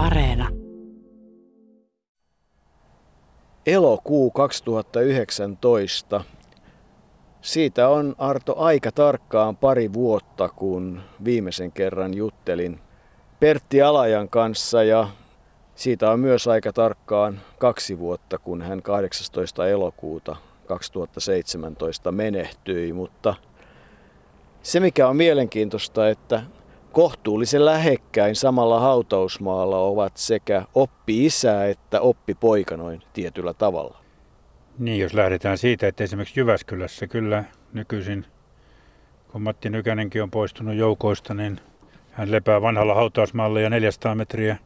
Areena. Elokuu 2019. Siitä on Arto aika tarkkaan pari vuotta, kun viimeisen kerran juttelin Pertti Alajan kanssa ja siitä on myös aika tarkkaan kaksi vuotta, kun hän 18. elokuuta 2017 menehtyi, mutta se mikä on mielenkiintoista, että kohtuullisen lähekkäin samalla hautausmaalla ovat sekä oppi-isä että oppi-poika noin tietyllä tavalla. Niin, jos lähdetään siitä, että esimerkiksi Jyväskylässä kyllä nykyisin, kun Matti Nykänenkin on poistunut joukoista, niin hän lepää vanhalla hautausmaalla ja 400 metriä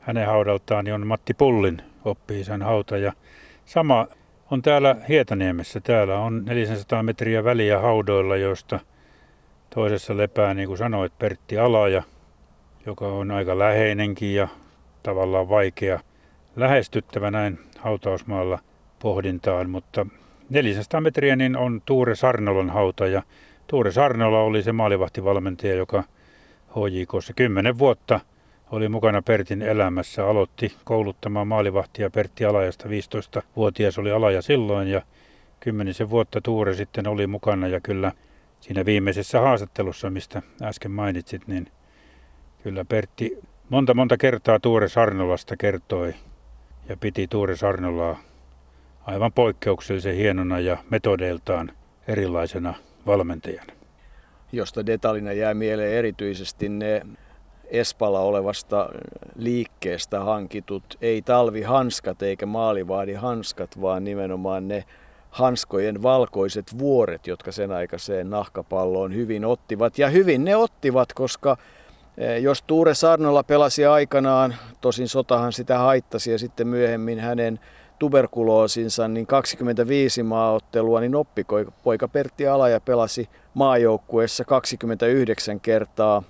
hänen haudaltaan niin on Matti Pullin oppi-isän hauta. Ja sama on täällä Hietaniemessä. Täällä on 400 metriä väliä haudoilla, joista toisessa lepää, niin kuin sanoit, Pertti Alaja, joka on aika läheinenkin ja tavallaan vaikea lähestyttävä näin hautausmaalla pohdintaan, mutta 400 metriä niin on Tuure Sarnolan hauta ja Tuure Sarnola oli se maalivahtivalmentaja, joka HJKssa 10 vuotta oli mukana Pertin elämässä. Aloitti kouluttamaan maalivahtia Pertti Alajasta. 15-vuotias oli Alaja silloin ja kymmenisen vuotta Tuure sitten oli mukana ja kyllä siinä viimeisessä haastattelussa, mistä äsken mainitsit, niin kyllä Pertti monta monta kertaa Tuure Sarnolasta kertoi ja piti Tuure Sarnolaa aivan poikkeuksellisen hienona ja metodeiltaan erilaisena valmentajana. Josta detalina jää mieleen erityisesti ne Espalla olevasta liikkeestä hankitut, ei talvihanskat eikä maalivaadihanskat, vaan nimenomaan ne hanskojen valkoiset vuoret, jotka sen aikaiseen nahkapalloon hyvin ottivat. Ja hyvin ne ottivat, koska eh, jos Tuure Sarnola pelasi aikanaan, tosin sotahan sitä haittasi ja sitten myöhemmin hänen tuberkuloosinsa, niin 25 maaottelua, niin poika Pertti Alaja pelasi maajoukkueessa 29 kertaa.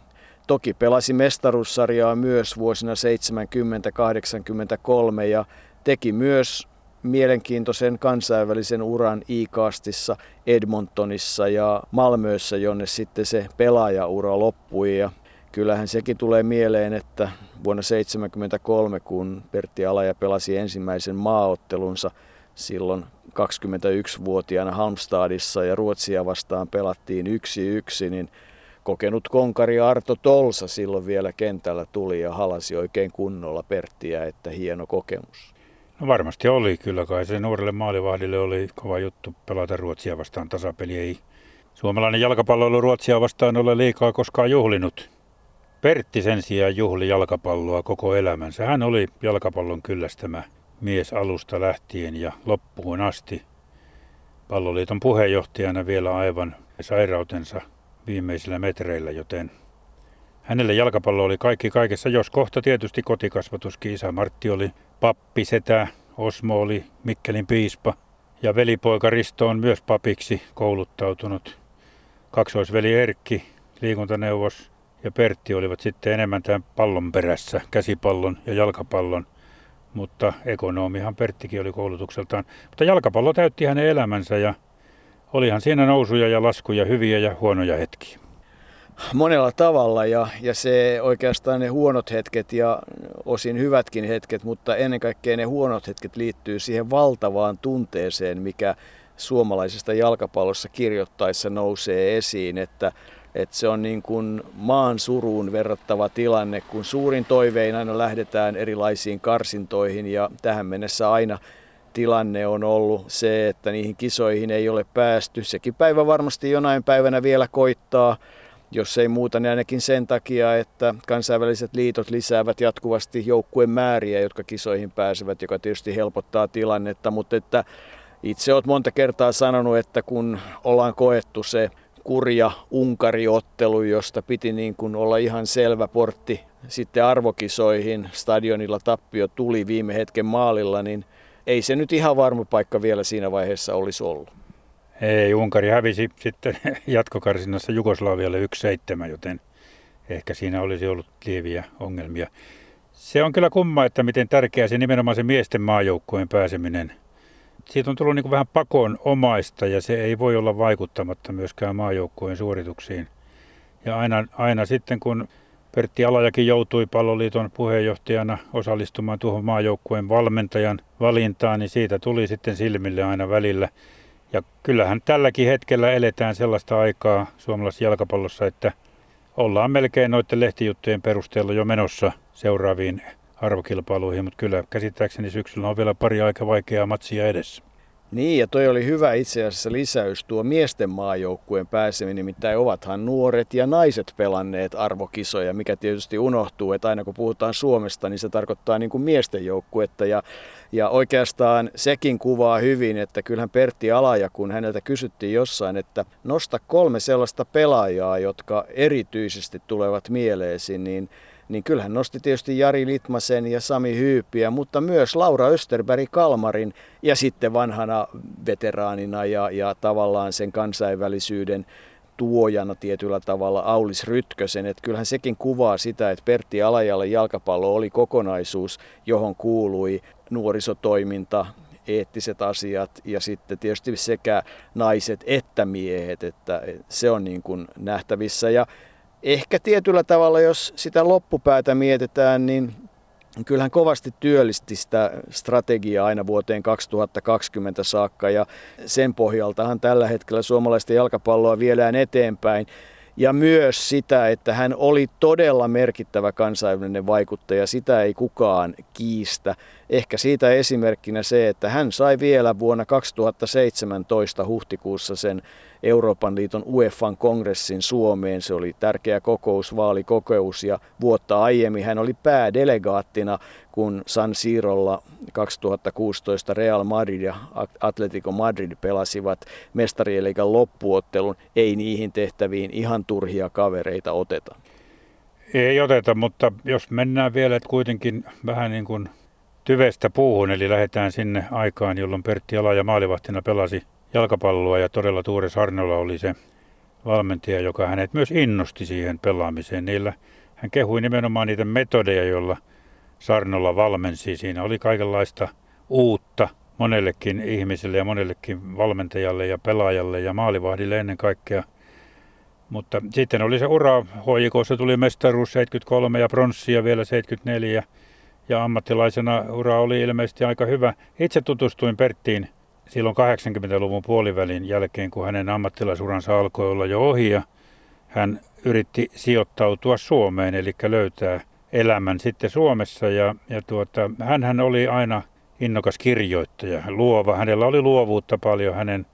Toki pelasi mestaruussarjaa myös vuosina 70-83 ja teki myös mielenkiintoisen kansainvälisen uran Iikastissa, Edmontonissa ja Malmössä, jonne sitten se pelaajaura loppui. Ja kyllähän sekin tulee mieleen, että vuonna 1973, kun Pertti Alaja pelasi ensimmäisen maaottelunsa silloin 21-vuotiaana Halmstadissa ja Ruotsia vastaan pelattiin yksi yksi, niin kokenut konkari Arto Tolsa silloin vielä kentällä tuli ja halasi oikein kunnolla Perttiä, että hieno kokemus. No varmasti oli kyllä kai. Se nuorelle maalivahdille oli kova juttu pelata Ruotsia vastaan tasapeli. Ei suomalainen jalkapalloilu Ruotsia vastaan ole liikaa koskaan juhlinut. Pertti sen sijaan juhli jalkapalloa koko elämänsä. Hän oli jalkapallon kyllästämä mies alusta lähtien ja loppuun asti. Palloliiton puheenjohtajana vielä aivan sairautensa viimeisillä metreillä, joten hänelle jalkapallo oli kaikki kaikessa, jos kohta tietysti kotikasvatuskin. Isä Martti oli pappi, setä, Osmo oli Mikkelin piispa ja velipoika Risto on myös papiksi kouluttautunut. Kaksoisveli Erkki, liikuntaneuvos ja Pertti olivat sitten enemmän tämän pallon perässä, käsipallon ja jalkapallon. Mutta ekonomihan Perttikin oli koulutukseltaan. Mutta jalkapallo täytti hänen elämänsä ja olihan siinä nousuja ja laskuja, hyviä ja huonoja hetkiä monella tavalla ja, ja se oikeastaan ne huonot hetket ja osin hyvätkin hetket, mutta ennen kaikkea ne huonot hetket liittyy siihen valtavaan tunteeseen, mikä suomalaisesta jalkapallossa kirjoittaessa nousee esiin, että, että se on niin kuin maan suruun verrattava tilanne, kun suurin toivein aina lähdetään erilaisiin karsintoihin ja tähän mennessä aina tilanne on ollut se, että niihin kisoihin ei ole päästy. Sekin päivä varmasti jonain päivänä vielä koittaa, jos ei muuta, niin ainakin sen takia, että kansainväliset liitot lisäävät jatkuvasti joukkueen määriä, jotka kisoihin pääsevät, joka tietysti helpottaa tilannetta, mutta että itse olet monta kertaa sanonut, että kun ollaan koettu se kurja Unkariottelu, josta piti niin kuin olla ihan selvä portti sitten arvokisoihin, stadionilla tappio tuli viime hetken maalilla, niin ei se nyt ihan varma paikka vielä siinä vaiheessa olisi ollut. Ei, Unkari hävisi sitten jatkokarsinnassa Jugoslavialle 1-7, joten ehkä siinä olisi ollut lieviä ongelmia. Se on kyllä kumma, että miten tärkeää se nimenomaan se miesten maajoukkueen pääseminen. Siitä on tullut niin kuin vähän pakon omaista ja se ei voi olla vaikuttamatta myöskään maajoukkueen suorituksiin. Ja aina, aina sitten kun Pertti Alajakin joutui palloliiton puheenjohtajana osallistumaan tuohon maajoukkueen valmentajan valintaan, niin siitä tuli sitten silmille aina välillä. Ja kyllähän tälläkin hetkellä eletään sellaista aikaa suomalaisessa jalkapallossa, että ollaan melkein noiden lehtijuttujen perusteella jo menossa seuraaviin arvokilpailuihin, mutta kyllä käsittääkseni syksyllä on vielä pari aika vaikeaa matsia edessä. Niin, ja toi oli hyvä itse asiassa lisäys tuo miesten maajoukkueen pääseminen, nimittäin ovathan nuoret ja naiset pelanneet arvokisoja, mikä tietysti unohtuu, että aina kun puhutaan Suomesta, niin se tarkoittaa niin kuin miesten joukkuetta, ja, ja oikeastaan sekin kuvaa hyvin, että kyllähän Pertti Alaja, kun häneltä kysyttiin jossain, että nosta kolme sellaista pelaajaa, jotka erityisesti tulevat mieleesi, niin niin kyllähän nosti tietysti Jari Litmasen ja Sami Hyypiä, mutta myös Laura Österberg Kalmarin ja sitten vanhana veteraanina ja, ja tavallaan sen kansainvälisyyden tuojana tietyllä tavalla Aulis Rytkösen. Että kyllähän sekin kuvaa sitä, että Pertti Alajalle jalkapallo oli kokonaisuus, johon kuului nuorisotoiminta, eettiset asiat ja sitten tietysti sekä naiset että miehet, että se on niin kuin nähtävissä. Ja ehkä tietyllä tavalla, jos sitä loppupäätä mietitään, niin kyllähän kovasti työllisti sitä strategiaa aina vuoteen 2020 saakka ja sen pohjaltahan tällä hetkellä suomalaisten jalkapalloa viedään eteenpäin ja myös sitä, että hän oli todella merkittävä kansainvälinen vaikuttaja, sitä ei kukaan kiistä. Ehkä siitä esimerkkinä se, että hän sai vielä vuonna 2017 huhtikuussa sen Euroopan liiton UEFan kongressin Suomeen. Se oli tärkeä kokous, vaalikokous ja vuotta aiemmin hän oli päädelegaattina, kun San Siirolla 2016 Real Madrid ja Atletico Madrid pelasivat mestarieliikan loppuottelun. Ei niihin tehtäviin ihan turhia kavereita oteta. Ei oteta, mutta jos mennään vielä että kuitenkin vähän niin kuin tyvestä puuhun, eli lähdetään sinne aikaan, jolloin Pertti Ala ja maalivahtina pelasi jalkapalloa ja todella Tuure Sarnola oli se valmentaja, joka hänet myös innosti siihen pelaamiseen. Niillä hän kehui nimenomaan niitä metodeja, joilla Sarnola valmensi. Siinä oli kaikenlaista uutta monellekin ihmiselle ja monellekin valmentajalle ja pelaajalle ja maalivahdille ennen kaikkea. Mutta sitten oli se ura. HJKssa tuli mestaruus 73 ja pronssia vielä 74 ja ammattilaisena ura oli ilmeisesti aika hyvä. Itse tutustuin Perttiin silloin 80-luvun puolivälin jälkeen, kun hänen ammattilaisuransa alkoi olla jo ohi ja hän yritti sijoittautua Suomeen, eli löytää elämän sitten Suomessa. Ja, ja tuota, hän oli aina innokas kirjoittaja, luova. Hänellä oli luovuutta paljon. Hänen,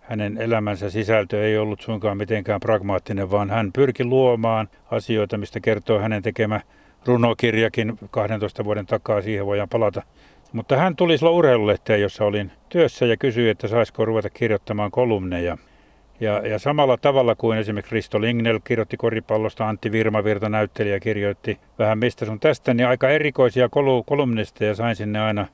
hänen elämänsä sisältö ei ollut suinkaan mitenkään pragmaattinen, vaan hän pyrki luomaan asioita, mistä kertoo hänen tekemä runokirjakin 12 vuoden takaa. Siihen voidaan palata mutta hän tuli silloin urheilulehteen, jossa olin työssä ja kysyi, että saisiko ruveta kirjoittamaan kolumneja. Ja, ja samalla tavalla kuin esimerkiksi Risto Lingnell kirjoitti koripallosta, Antti Virmavirta näyttelijä kirjoitti vähän mistä sun tästä, niin aika erikoisia kol- kolumnisteja sain sinne aina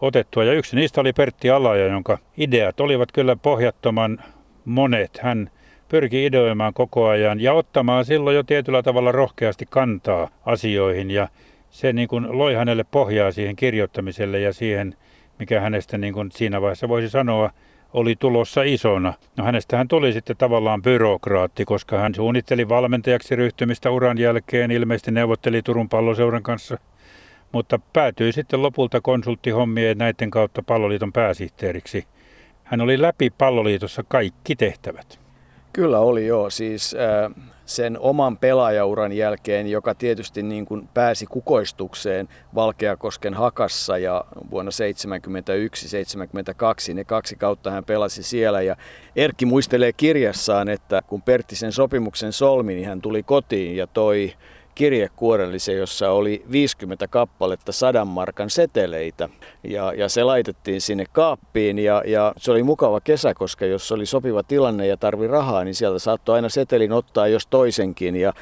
otettua. Ja yksi niistä oli Pertti Alaja, jonka ideat olivat kyllä pohjattoman monet. Hän pyrki ideoimaan koko ajan ja ottamaan silloin jo tietyllä tavalla rohkeasti kantaa asioihin. Ja se niin kuin loi hänelle pohjaa siihen kirjoittamiselle ja siihen, mikä hänestä niin kuin siinä vaiheessa voisi sanoa, oli tulossa isona. No hänestä hän tuli sitten tavallaan byrokraatti, koska hän suunnitteli valmentajaksi ryhtymistä uran jälkeen, ilmeisesti neuvotteli Turun palloseuran kanssa, mutta päätyi sitten lopulta konsulttihommien näiden kautta palloliiton pääsihteeriksi. Hän oli läpi palloliitossa kaikki tehtävät. Kyllä oli joo, siis äh, sen oman pelaajauran jälkeen, joka tietysti niin kuin pääsi kukoistukseen Valkeakosken hakassa ja vuonna 1971-1972 ne kaksi kautta hän pelasi siellä. Ja Erkki muistelee kirjassaan, että kun Pertti sen sopimuksen solmi, niin hän tuli kotiin ja toi kirjekuorellisen, jossa oli 50 kappaletta sadan markan seteleitä. Ja, ja se laitettiin sinne kaappiin ja, ja se oli mukava kesä, koska jos oli sopiva tilanne ja tarvi rahaa, niin sieltä saattoi aina setelin ottaa jos toisenkin. Ja,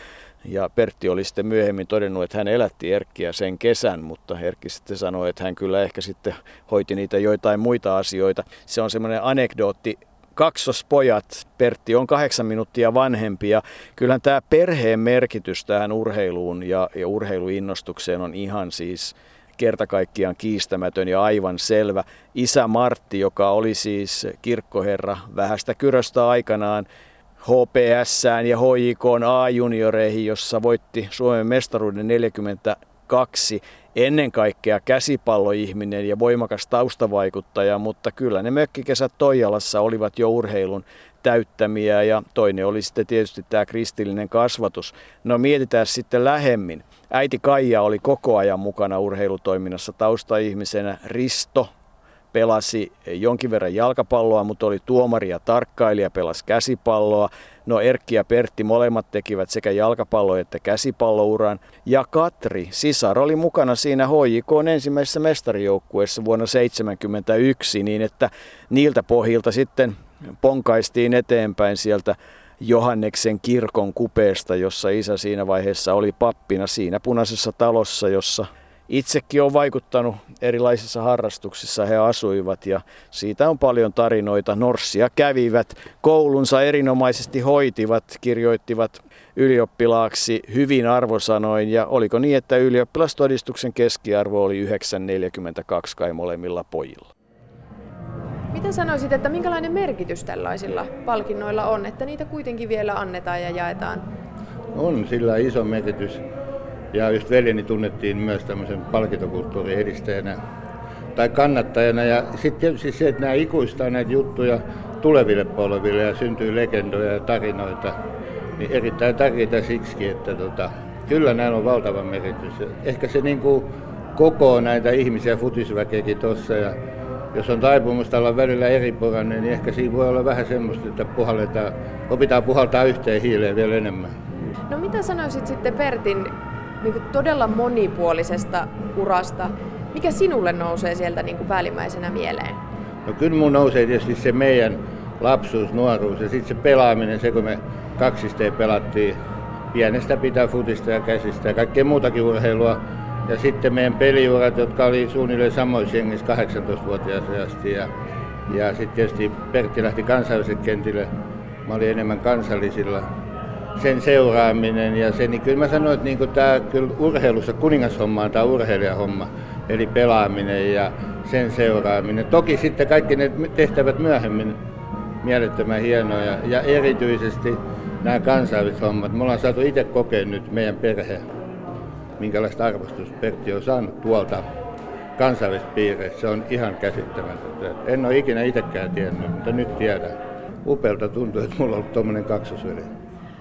ja Pertti oli sitten myöhemmin todennut, että hän elätti Erkkiä sen kesän, mutta Erkki sitten sanoi, että hän kyllä ehkä sitten hoiti niitä joitain muita asioita. Se on semmoinen anekdootti kaksospojat. Pertti on kahdeksan minuuttia vanhempi ja kyllähän tämä perheen merkitys tähän urheiluun ja, ja urheiluinnostukseen on ihan siis kerta kaikkiaan kiistämätön ja aivan selvä. Isä Martti, joka oli siis kirkkoherra vähästä kyröstä aikanaan, HPS ja HIK A-junioreihin, jossa voitti Suomen mestaruuden 42 ennen kaikkea käsipalloihminen ja voimakas taustavaikuttaja, mutta kyllä ne mökkikesät Toijalassa olivat jo urheilun täyttämiä ja toinen oli sitten tietysti tämä kristillinen kasvatus. No mietitään sitten lähemmin. Äiti Kaija oli koko ajan mukana urheilutoiminnassa taustaihmisenä. Risto pelasi jonkin verran jalkapalloa, mutta oli tuomari ja tarkkailija, pelasi käsipalloa. No Erkki ja Pertti molemmat tekivät sekä jalkapallo- että käsipallouran. Ja Katri, sisar, oli mukana siinä HJK ensimmäisessä mestarijoukkueessa vuonna 1971, niin että niiltä pohjilta sitten ponkaistiin eteenpäin sieltä Johanneksen kirkon kupeesta, jossa isä siinä vaiheessa oli pappina siinä punaisessa talossa, jossa itsekin on vaikuttanut erilaisissa harrastuksissa. He asuivat ja siitä on paljon tarinoita. Norssia kävivät, koulunsa erinomaisesti hoitivat, kirjoittivat ylioppilaaksi hyvin arvosanoin ja oliko niin, että ylioppilastodistuksen keskiarvo oli 9,42 kai molemmilla pojilla. Mitä sanoisit, että minkälainen merkitys tällaisilla palkinnoilla on, että niitä kuitenkin vielä annetaan ja jaetaan? On sillä iso merkitys. Ja just veljeni tunnettiin myös tämmöisen palkintokulttuurin edistäjänä tai kannattajana. Ja sitten tietysti se, että nämä ikuistaa näitä juttuja tuleville polville ja syntyy legendoja ja tarinoita, niin erittäin tärkeitä siksi, että tota, kyllä näillä on valtava merkitys. Ehkä se niin kuin koko näitä ihmisiä futisväkeäkin tuossa ja jos on taipumusta olla välillä eri poranne, niin ehkä siinä voi olla vähän semmoista, että puhalletaan, opitaan puhaltaa yhteen hiileen vielä enemmän. No mitä sanoisit sitten Pertin niin kuin todella monipuolisesta urasta? Mikä sinulle nousee sieltä niin kuin päällimmäisenä mieleen? No kyllä mun nousee tietysti se meidän lapsuus, nuoruus ja sitten se pelaaminen, se kun me kaksisteen pelattiin pienestä pitää futista ja käsistä ja kaikkea muutakin urheilua ja sitten meidän peliurat, jotka oli suunnilleen samoissa jengissä 18-vuotiaasta asti. Ja, ja sitten tietysti Pertti lähti kansainväliselle kentille. Mä olin enemmän kansallisilla. Sen seuraaminen ja se, niin kyllä mä sanoin, että niin tämä kyllä urheilussa kuningashomma on tämä urheilijahomma, eli pelaaminen ja sen seuraaminen. Toki sitten kaikki ne tehtävät myöhemmin mielettömän hienoja ja erityisesti nämä kansainväliset hommat. Me ollaan saatu itse kokea nyt meidän perhe minkälaista arvostusta Pertti on saanut tuolta kansainvälisistä piireistä. Se on ihan käsittämätöntä. En ole ikinä itsekään tiennyt, mutta nyt tiedän. Upelta tuntuu, että mulla on ollut tuommoinen kaksosveli.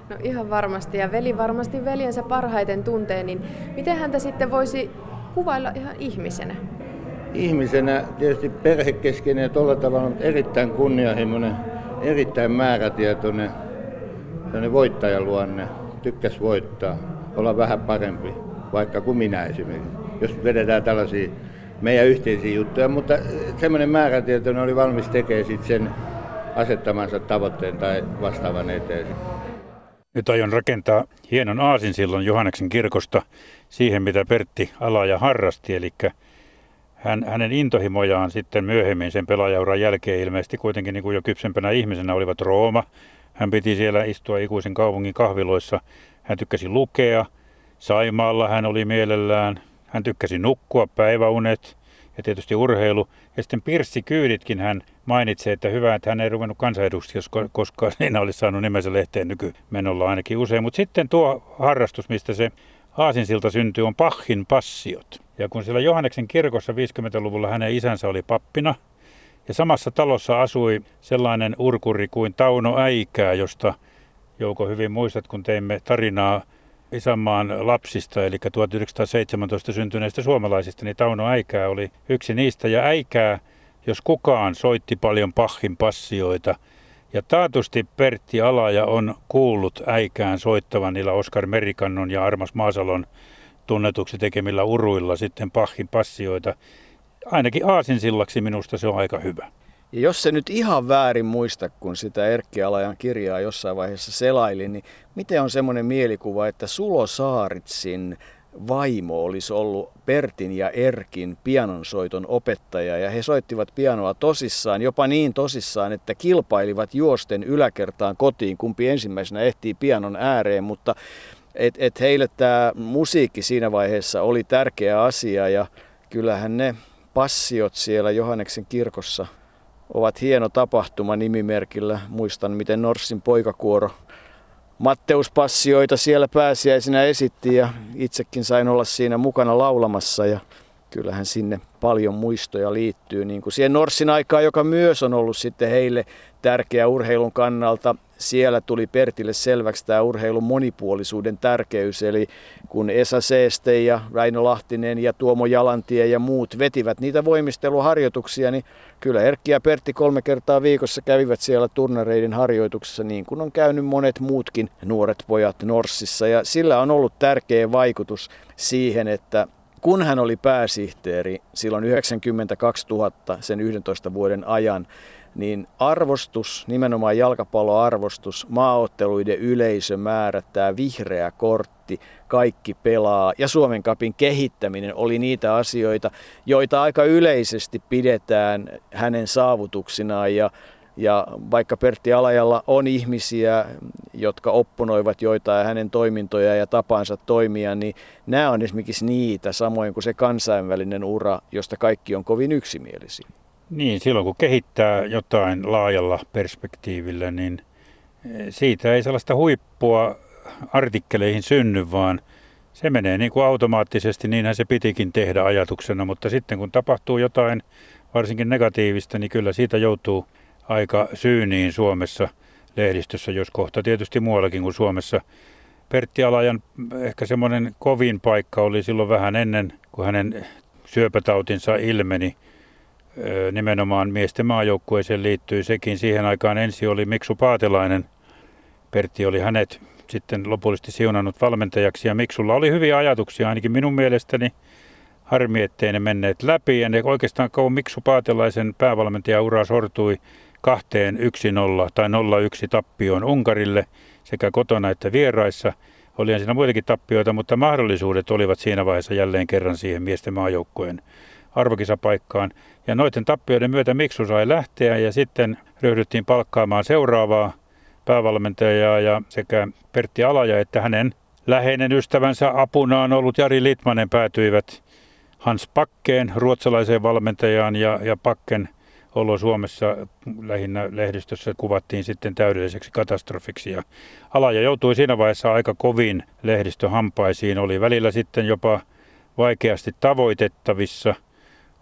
No ihan varmasti, ja veli varmasti veljensä parhaiten tuntee, niin miten häntä sitten voisi kuvailla ihan ihmisenä? Ihmisenä tietysti perhekeskeinen ja tuolla tavalla, mutta erittäin kunnianhimoinen, erittäin määrätietoinen, sellainen voittajaluonne, tykkäs voittaa, olla vähän parempi vaikka kuin minä esimerkiksi, jos vedetään tällaisia meidän yhteisiä juttuja, mutta semmoinen määrätietoinen oli valmis tekemään sitten sen asettamansa tavoitteen tai vastaavan eteen. Nyt aion rakentaa hienon aasin silloin Johanneksen kirkosta siihen, mitä Pertti Alaja harrasti, eli hän, hänen intohimojaan sitten myöhemmin sen pelaajauran jälkeen ilmeisesti kuitenkin niin kuin jo kypsempänä ihmisenä olivat Rooma. Hän piti siellä istua ikuisen kaupungin kahviloissa. Hän tykkäsi lukea, Saimaalla hän oli mielellään. Hän tykkäsi nukkua, päiväunet ja tietysti urheilu. Ja sitten Kyyditkin hän mainitsee, että hyvä, että hän ei ruvennut kansanedustajaksi, koska siinä olisi saanut nimensä lehteen nykymenolla ainakin usein. Mutta sitten tuo harrastus, mistä se Aasinsilta syntyy, on Pachin passiot. Ja kun siellä Johanneksen kirkossa 50-luvulla hänen isänsä oli pappina, ja samassa talossa asui sellainen urkuri kuin Tauno Äikää, josta Jouko hyvin muistat, kun teimme tarinaa isänmaan lapsista, eli 1917 syntyneistä suomalaisista, niin Tauno Äikää oli yksi niistä. Ja Äikää, jos kukaan, soitti paljon Pachin passioita. Ja taatusti Pertti Alaja on kuullut Äikään soittavan niillä Oskar Merikannon ja Armas Maasalon tunnetuksi tekemillä uruilla sitten Pachin passioita. Ainakin Aasinsillaksi minusta se on aika hyvä. Ja jos se nyt ihan väärin muista, kun sitä Erkki Alajan kirjaa jossain vaiheessa selaili, niin miten on semmoinen mielikuva, että Sulo Saaritsin vaimo olisi ollut Pertin ja Erkin pianonsoiton opettaja? Ja he soittivat pianoa tosissaan, jopa niin tosissaan, että kilpailivat juosten yläkertaan kotiin, kumpi ensimmäisenä ehtii pianon ääreen, mutta et, et heille tämä musiikki siinä vaiheessa oli tärkeä asia ja kyllähän ne passiot siellä Johanneksen kirkossa ovat hieno tapahtuma nimimerkillä. Muistan, miten Norssin poikakuoro Matteus Passioita siellä pääsiäisenä esitti ja itsekin sain olla siinä mukana laulamassa ja kyllähän sinne paljon muistoja liittyy, niin kuin siihen Norssin aikaan, joka myös on ollut sitten heille tärkeä urheilun kannalta. Siellä tuli Pertille selväksi tämä urheilun monipuolisuuden tärkeys, eli kun Esa Seeste ja Raino Lahtinen ja Tuomo Jalantie ja muut vetivät niitä voimisteluharjoituksia, niin kyllä Erkki ja Pertti kolme kertaa viikossa kävivät siellä turnareiden harjoituksessa, niin kuin on käynyt monet muutkin nuoret pojat Norssissa. Ja sillä on ollut tärkeä vaikutus siihen, että kun hän oli pääsihteeri silloin 92 000 sen 11 vuoden ajan, niin arvostus, nimenomaan jalkapalloarvostus, maaotteluiden yleisömäärä, tämä vihreä kortti, kaikki pelaa ja Suomen kapin kehittäminen oli niitä asioita, joita aika yleisesti pidetään hänen saavutuksinaan ja ja vaikka Pertti Alajalla on ihmisiä, jotka opponoivat joitain hänen toimintoja ja tapansa toimia, niin nämä on esimerkiksi niitä, samoin kuin se kansainvälinen ura, josta kaikki on kovin yksimielisiä. Niin, silloin kun kehittää jotain laajalla perspektiivillä, niin eh, siitä ei sellaista huippua artikkeleihin synny, vaan se menee niin kuin automaattisesti, niinhän se pitikin tehdä ajatuksena, mutta sitten kun tapahtuu jotain varsinkin negatiivista, niin kyllä siitä joutuu aika syyniin Suomessa lehdistössä, jos kohta tietysti muuallakin kuin Suomessa. Pertti Alajan ehkä semmoinen kovin paikka oli silloin vähän ennen, kun hänen syöpätautinsa ilmeni. Nimenomaan miesten maajoukkueeseen liittyi sekin. Siihen aikaan ensi oli Miksu Paatelainen. Pertti oli hänet sitten lopullisesti siunannut valmentajaksi ja Miksulla oli hyviä ajatuksia ainakin minun mielestäni. Harmi, ettei ne menneet läpi ja ne oikeastaan kauan Miksu Paatelaisen päävalmentajaura sortui kahteen 1-0 tai 0-1 tappioon Unkarille sekä kotona että vieraissa. Oli siinä muitakin tappioita, mutta mahdollisuudet olivat siinä vaiheessa jälleen kerran siihen miesten maajoukkueen arvokisapaikkaan. Ja noiden tappioiden myötä Miksu sai lähteä ja sitten ryhdyttiin palkkaamaan seuraavaa päävalmentajaa ja sekä Pertti Alaja että hänen läheinen ystävänsä apunaan ollut Jari Litmanen päätyivät Hans Pakkeen, ruotsalaiseen valmentajaan ja, ja Pakken olo Suomessa lähinnä lehdistössä kuvattiin sitten täydelliseksi katastrofiksi. Ja Alaja joutui siinä vaiheessa aika kovin lehdistöhampaisiin. Oli välillä sitten jopa vaikeasti tavoitettavissa,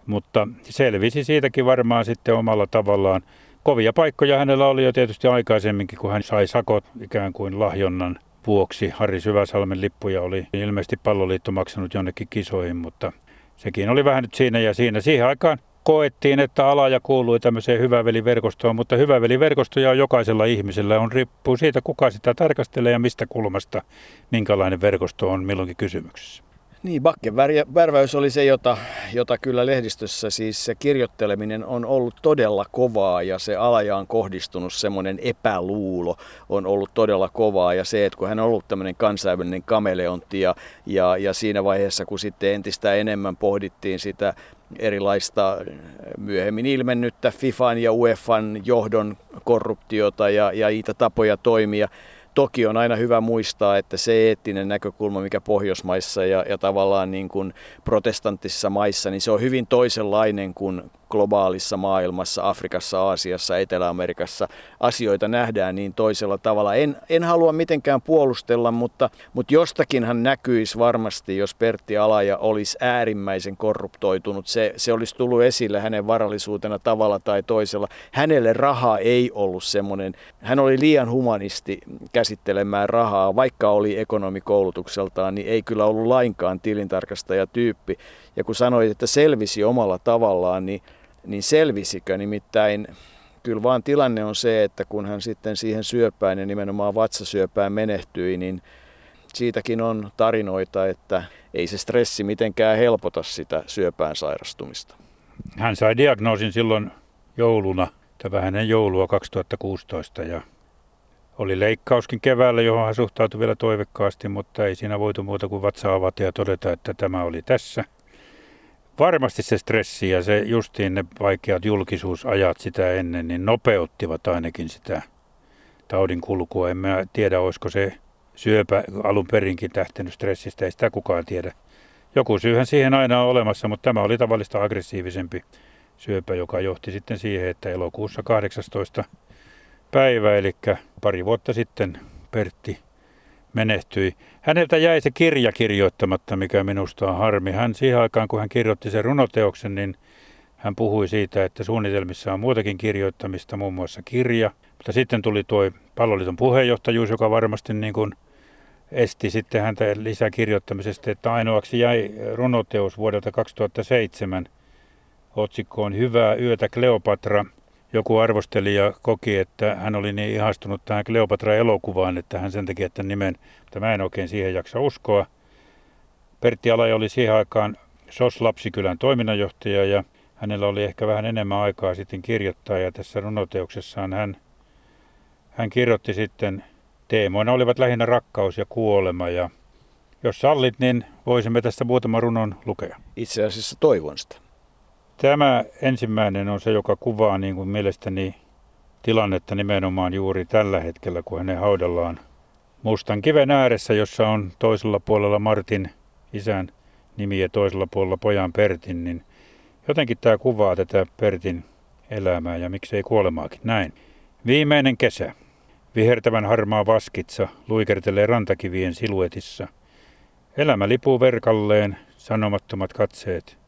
mutta selvisi siitäkin varmaan sitten omalla tavallaan. Kovia paikkoja hänellä oli jo tietysti aikaisemminkin, kun hän sai sakot ikään kuin lahjonnan vuoksi. Harri Syväsalmen lippuja oli ilmeisesti palloliitto maksanut jonnekin kisoihin, mutta sekin oli vähän nyt siinä ja siinä. Siihen aikaan koettiin, että alaja kuului tämmöiseen hyväveliverkostoon, mutta hyväveliverkostoja on jokaisella ihmisellä. On riippuu siitä, kuka sitä tarkastelee ja mistä kulmasta, minkälainen verkosto on milloinkin kysymyksessä. Niin, Bakken värväys oli se, jota, jota kyllä lehdistössä siis se kirjoitteleminen on ollut todella kovaa ja se alajaan kohdistunut semmoinen epäluulo on ollut todella kovaa ja se, että kun hän on ollut tämmöinen kansainvälinen kameleontti ja, ja, ja siinä vaiheessa, kun sitten entistä enemmän pohdittiin sitä erilaista myöhemmin ilmennyttä FIFAn ja UEFan johdon korruptiota ja, ja niitä tapoja toimia, Toki on aina hyvä muistaa, että se eettinen näkökulma, mikä Pohjoismaissa ja, ja tavallaan niin kuin protestanttisissa maissa, niin se on hyvin toisenlainen kuin globaalissa maailmassa, Afrikassa, Aasiassa, Etelä-Amerikassa asioita nähdään niin toisella tavalla. En, en halua mitenkään puolustella, mutta, mutta jostakinhan näkyisi varmasti, jos Pertti Alaja olisi äärimmäisen korruptoitunut. Se, se olisi tullut esille hänen varallisuutena tavalla tai toisella. Hänelle raha ei ollut semmoinen, hän oli liian humanisti käsittelemään rahaa, vaikka oli ekonomikoulutukseltaan, niin ei kyllä ollut lainkaan tilintarkastajatyyppi. Ja kun sanoit, että selvisi omalla tavallaan, niin niin selvisikö? Nimittäin kyllä vaan tilanne on se, että kun hän sitten siihen syöpään ja nimenomaan vatsasyöpään menehtyi, niin siitäkin on tarinoita, että ei se stressi mitenkään helpota sitä syöpään sairastumista. Hän sai diagnoosin silloin jouluna, tai vähän ennen joulua 2016 ja oli leikkauskin keväällä, johon hän suhtautui vielä toivekkaasti, mutta ei siinä voitu muuta kuin vatsa avata ja todeta, että tämä oli tässä – varmasti se stressi ja se justiin ne vaikeat julkisuusajat sitä ennen, niin nopeuttivat ainakin sitä taudin kulkua. En mä tiedä, olisiko se syöpä alun perinkin tähtänyt stressistä, ei sitä kukaan tiedä. Joku syyhän siihen aina on olemassa, mutta tämä oli tavallista aggressiivisempi syöpä, joka johti sitten siihen, että elokuussa 18 päivä, eli pari vuotta sitten Pertti menehtyi. Häneltä jäi se kirja kirjoittamatta, mikä minusta on harmi. Hän siihen aikaan, kun hän kirjoitti sen runoteoksen, niin hän puhui siitä, että suunnitelmissa on muutakin kirjoittamista, muun muassa kirja. Mutta sitten tuli tuo palloliiton puheenjohtajuus, joka varmasti niin kuin esti sitten häntä lisäkirjoittamisesta, että ainoaksi jäi runoteos vuodelta 2007 otsikkoon Hyvää yötä Kleopatra. Joku arvostelija koki, että hän oli niin ihastunut tähän Kleopatra-elokuvaan, että hän sen takia tämän nimen, mutta mä en oikein siihen jaksa uskoa. Pertti Alaja oli siihen aikaan SOS-lapsikylän toiminnanjohtaja ja hänellä oli ehkä vähän enemmän aikaa sitten kirjoittaa ja tässä runoteoksessaan hän, hän kirjoitti sitten teemoina olivat lähinnä rakkaus ja kuolema ja jos sallit, niin voisimme tästä muutaman runon lukea. Itse asiassa toivon sitä. Tämä ensimmäinen on se, joka kuvaa niin kuin mielestäni tilannetta nimenomaan juuri tällä hetkellä, kun hänen haudellaan mustan kiven ääressä, jossa on toisella puolella Martin isän nimi ja toisella puolella pojan Pertin, niin jotenkin tämä kuvaa tätä Pertin elämää ja miksei kuolemaakin. Näin. Viimeinen kesä. Vihertävän harmaa vaskitsa luikertelee rantakivien siluetissa. Elämä lipuu verkalleen, sanomattomat katseet –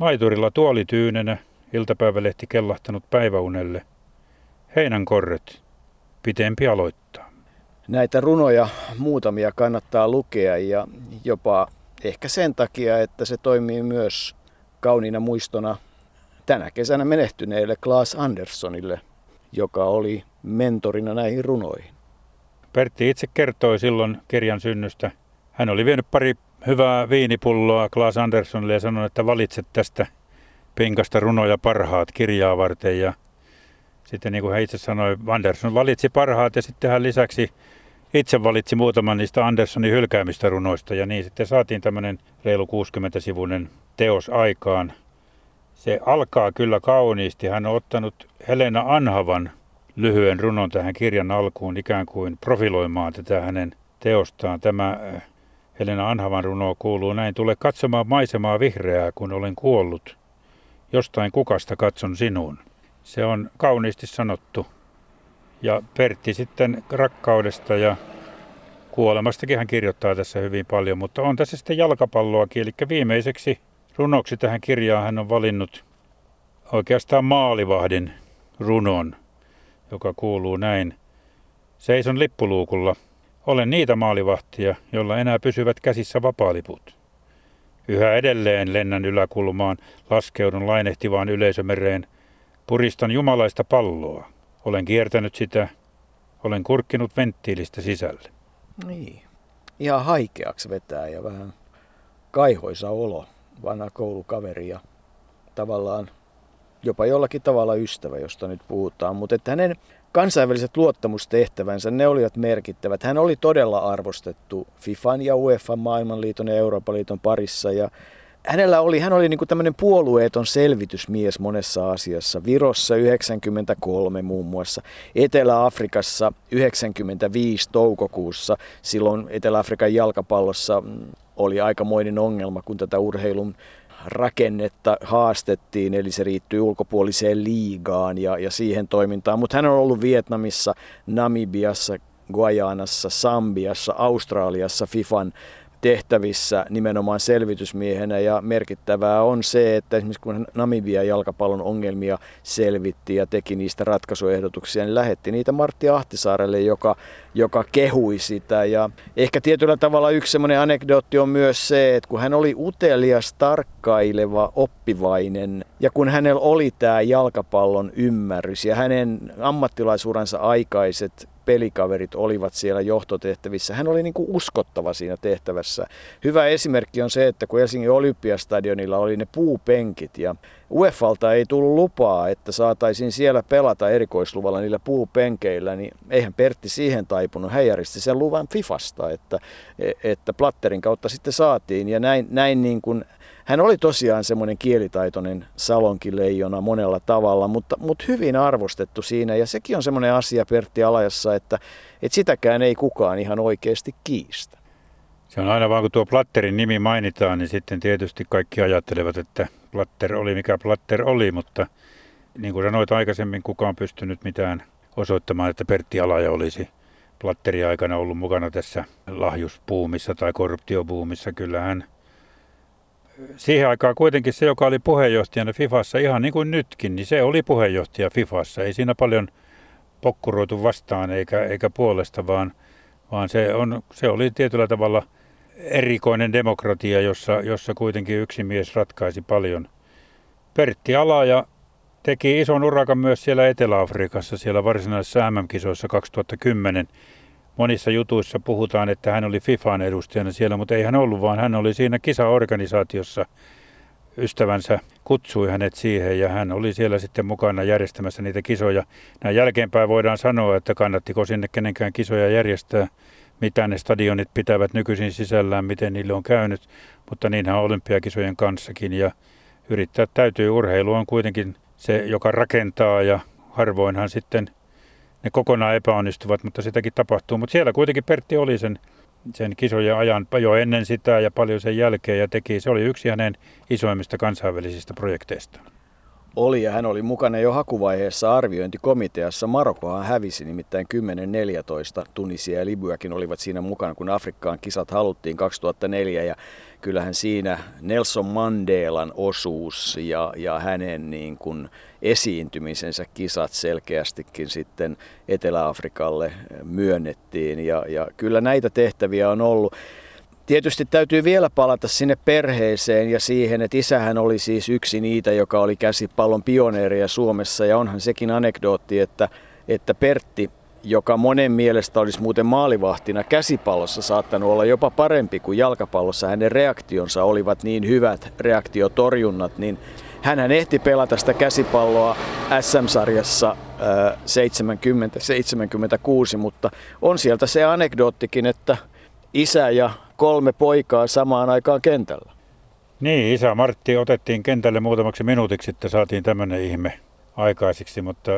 Laiturilla tuoli tyynenä, iltapäivälehti kellahtanut päiväunelle. Heinän korret, pitempi aloittaa. Näitä runoja muutamia kannattaa lukea ja jopa ehkä sen takia, että se toimii myös kauniina muistona tänä kesänä menehtyneelle Klaas Anderssonille, joka oli mentorina näihin runoihin. Pertti itse kertoi silloin kirjan synnystä. Hän oli vienyt pari hyvää viinipulloa Klaas Anderssonille ja sanoi, että valitset tästä pinkasta runoja parhaat kirjaa varten. Ja sitten niin kuin hän itse sanoi, Andersson valitsi parhaat ja sitten hän lisäksi itse valitsi muutaman niistä Anderssonin hylkäämistä runoista ja niin sitten saatiin tämmöinen reilu 60-sivuinen teos aikaan. Se alkaa kyllä kauniisti. Hän on ottanut Helena Anhavan lyhyen runon tähän kirjan alkuun ikään kuin profiloimaan tätä hänen teostaan. Tämä Helena Anhavan runo kuuluu näin. Tule katsomaan maisemaa vihreää, kun olen kuollut. Jostain kukasta katson sinuun. Se on kauniisti sanottu. Ja Pertti sitten rakkaudesta ja kuolemastakin hän kirjoittaa tässä hyvin paljon, mutta on tässä sitten jalkapalloakin. Eli viimeiseksi runoksi tähän kirjaan hän on valinnut oikeastaan maalivahdin runon, joka kuuluu näin. Seison lippuluukulla, olen niitä maalivahtia, joilla enää pysyvät käsissä vapaaliput. Yhä edelleen lennän yläkulmaan, laskeudun lainehtivaan yleisömereen, puristan jumalaista palloa. Olen kiertänyt sitä, olen kurkkinut venttiilistä sisälle. Niin. Ihan haikeaksi vetää ja vähän kaihoisa olo, vanha koulukaveri ja tavallaan jopa jollakin tavalla ystävä, josta nyt puhutaan. Mutta että hänen kansainväliset luottamustehtävänsä, ne olivat merkittävät. Hän oli todella arvostettu FIFAn ja UEFA maailmanliiton ja Euroopan liiton parissa ja hänellä oli, hän oli niin kuin tämmöinen puolueeton selvitysmies monessa asiassa. Virossa 93 muun muassa, Etelä-Afrikassa 95 toukokuussa. Silloin Etelä-Afrikan jalkapallossa mm, oli aikamoinen ongelma, kun tätä urheilun rakennetta haastettiin, eli se riittyy ulkopuoliseen liigaan ja, ja siihen toimintaan. Mutta hän on ollut Vietnamissa, Namibiassa, Guajanassa, Sambiassa, Australiassa FIFAn tehtävissä nimenomaan selvitysmiehenä ja merkittävää on se, että esimerkiksi kun Namibia jalkapallon ongelmia selvitti ja teki niistä ratkaisuehdotuksia, niin lähetti niitä Martti Ahtisaarelle, joka, joka kehui sitä ja ehkä tietyllä tavalla yksi semmoinen anekdootti on myös se, että kun hän oli utelias, tarkkaileva, oppivainen ja kun hänellä oli tämä jalkapallon ymmärrys ja hänen ammattilaisuuransa aikaiset pelikaverit olivat siellä johtotehtävissä. Hän oli niin kuin uskottava siinä tehtävässä. Hyvä esimerkki on se, että kun Helsingin Olympiastadionilla oli ne puupenkit ja UEFalta ei tullut lupaa, että saataisiin siellä pelata erikoisluvalla niillä puupenkeillä, niin eihän Pertti siihen taipunut. Hän järjesti sen luvan Fifasta, että, että Platterin kautta sitten saatiin ja näin, näin niin kuin hän oli tosiaan semmoinen kielitaitoinen salonkileijona monella tavalla, mutta, mutta hyvin arvostettu siinä. Ja sekin on semmoinen asia Pertti Alajassa, että, että sitäkään ei kukaan ihan oikeasti kiistä. Se on aina vaan kun tuo Platterin nimi mainitaan, niin sitten tietysti kaikki ajattelevat, että Platter oli mikä Platter oli, mutta niin kuin sanoit aikaisemmin, kukaan pystynyt mitään osoittamaan, että Pertti Alaja olisi Platteri aikana ollut mukana tässä lahjuspuumissa tai korruptiopuumissa. Kyllähän siihen aikaan kuitenkin se, joka oli puheenjohtajana Fifassa, ihan niin kuin nytkin, niin se oli puheenjohtaja Fifassa. Ei siinä paljon pokkuroitu vastaan eikä, eikä puolesta, vaan, vaan se, on, se oli tietyllä tavalla erikoinen demokratia, jossa, jossa kuitenkin yksi mies ratkaisi paljon. Pertti Alaja teki ison urakan myös siellä Etelä-Afrikassa, siellä varsinaisissa MM-kisoissa 2010. Monissa jutuissa puhutaan, että hän oli FIFAn edustajana siellä, mutta ei hän ollut, vaan hän oli siinä kisaorganisaatiossa. Ystävänsä kutsui hänet siihen ja hän oli siellä sitten mukana järjestämässä niitä kisoja. Näin jälkeenpäin voidaan sanoa, että kannattiko sinne kenenkään kisoja järjestää, mitä ne stadionit pitävät nykyisin sisällään, miten niille on käynyt, mutta niinhän olympiakisojen kanssakin ja yrittää täytyy. Urheilu on kuitenkin se, joka rakentaa ja harvoinhan sitten ne kokonaan epäonnistuvat, mutta sitäkin tapahtuu. Mutta siellä kuitenkin Pertti oli sen, sen kisojen ajan jo ennen sitä ja paljon sen jälkeen ja teki. Se oli yksi hänen isoimmista kansainvälisistä projekteistaan. Oli ja hän oli mukana jo hakuvaiheessa arviointikomiteassa. Marokkohan hävisi nimittäin 10-14. Tunisia ja Libyakin olivat siinä mukana, kun Afrikkaan kisat haluttiin 2004 ja kyllähän siinä Nelson Mandelan osuus ja, ja hänen niin kuin esiintymisensä kisat selkeästikin sitten Etelä-Afrikalle myönnettiin ja, ja kyllä näitä tehtäviä on ollut. Tietysti täytyy vielä palata sinne perheeseen ja siihen, että isähän oli siis yksi niitä, joka oli käsipallon pioneeria Suomessa ja onhan sekin anekdootti, että, että Pertti joka monen mielestä olisi muuten maalivahtina käsipallossa saattanut olla jopa parempi kuin jalkapallossa. Hänen reaktionsa olivat niin hyvät, reaktiotorjunnat, niin hän ehti pelata sitä käsipalloa SM-sarjassa 70-76, mutta on sieltä se anekdoottikin, että isä ja kolme poikaa samaan aikaan kentällä. Niin, isä Martti otettiin kentälle muutamaksi minuutiksi, että saatiin tämmöinen ihme aikaisiksi, mutta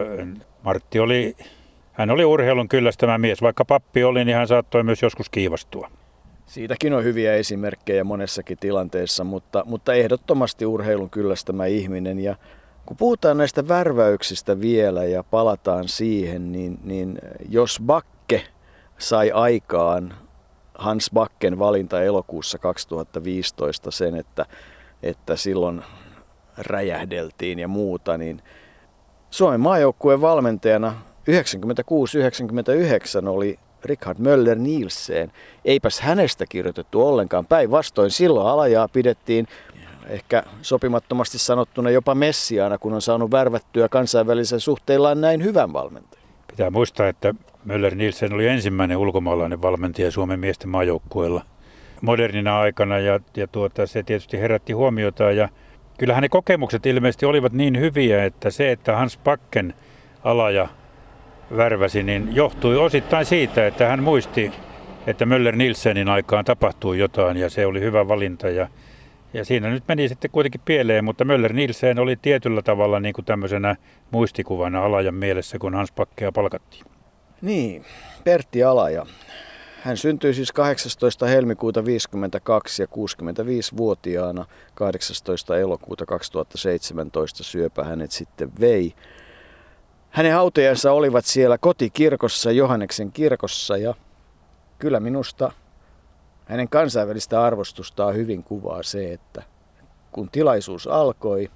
Martti oli hän oli urheilun kyllästämä mies. Vaikka pappi oli, niin hän saattoi myös joskus kiivastua. Siitäkin on hyviä esimerkkejä monessakin tilanteessa, mutta, mutta ehdottomasti urheilun kyllästämä ihminen. Ja kun puhutaan näistä värväyksistä vielä ja palataan siihen, niin, niin jos Bakke sai aikaan Hans Bakken valinta elokuussa 2015 sen, että, että silloin räjähdeltiin ja muuta, niin Suomen maajoukkueen valmentajana 96-99 oli Richard Möller Nielsen. Eipäs hänestä kirjoitettu ollenkaan. Päinvastoin silloin alajaa pidettiin ehkä sopimattomasti sanottuna jopa messiaana, kun on saanut värvättyä kansainvälisen suhteillaan näin hyvän valmentajan. Pitää muistaa, että Möller Nielsen oli ensimmäinen ulkomaalainen valmentaja Suomen miesten maajoukkueella modernina aikana ja, ja tuota, se tietysti herätti huomiota ja kyllähän ne kokemukset ilmeisesti olivat niin hyviä, että se, että Hans Pakken alaja värväsi, niin johtui osittain siitä, että hän muisti, että Möller Nilsenin aikaan tapahtui jotain ja se oli hyvä valinta. Ja, ja siinä nyt meni sitten kuitenkin pieleen, mutta Möller Nilsen oli tietyllä tavalla niin kuin tämmöisenä muistikuvana Alajan mielessä, kun Hans Pakkea palkattiin. Niin, Pertti Alaja. Hän syntyi siis 18. helmikuuta 52 ja 65-vuotiaana 18. elokuuta 2017 syöpä hänet sitten vei. Hänen hautajansa olivat siellä kotikirkossa, Johanneksen kirkossa ja kyllä minusta hänen kansainvälistä arvostustaan hyvin kuvaa se, että kun tilaisuus alkoi,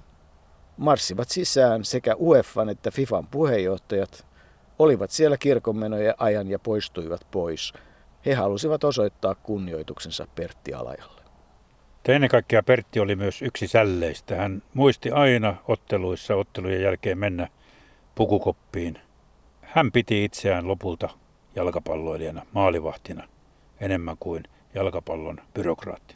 marssivat sisään sekä UEFan että FIFAn puheenjohtajat olivat siellä kirkonmenojen ajan ja poistuivat pois. He halusivat osoittaa kunnioituksensa Pertti Alajalle. Ennen kaikkea Pertti oli myös yksi sälleistä. Hän muisti aina otteluissa ottelujen jälkeen mennä pukukoppiin. Hän piti itseään lopulta jalkapalloilijana, maalivahtina enemmän kuin jalkapallon byrokraatti.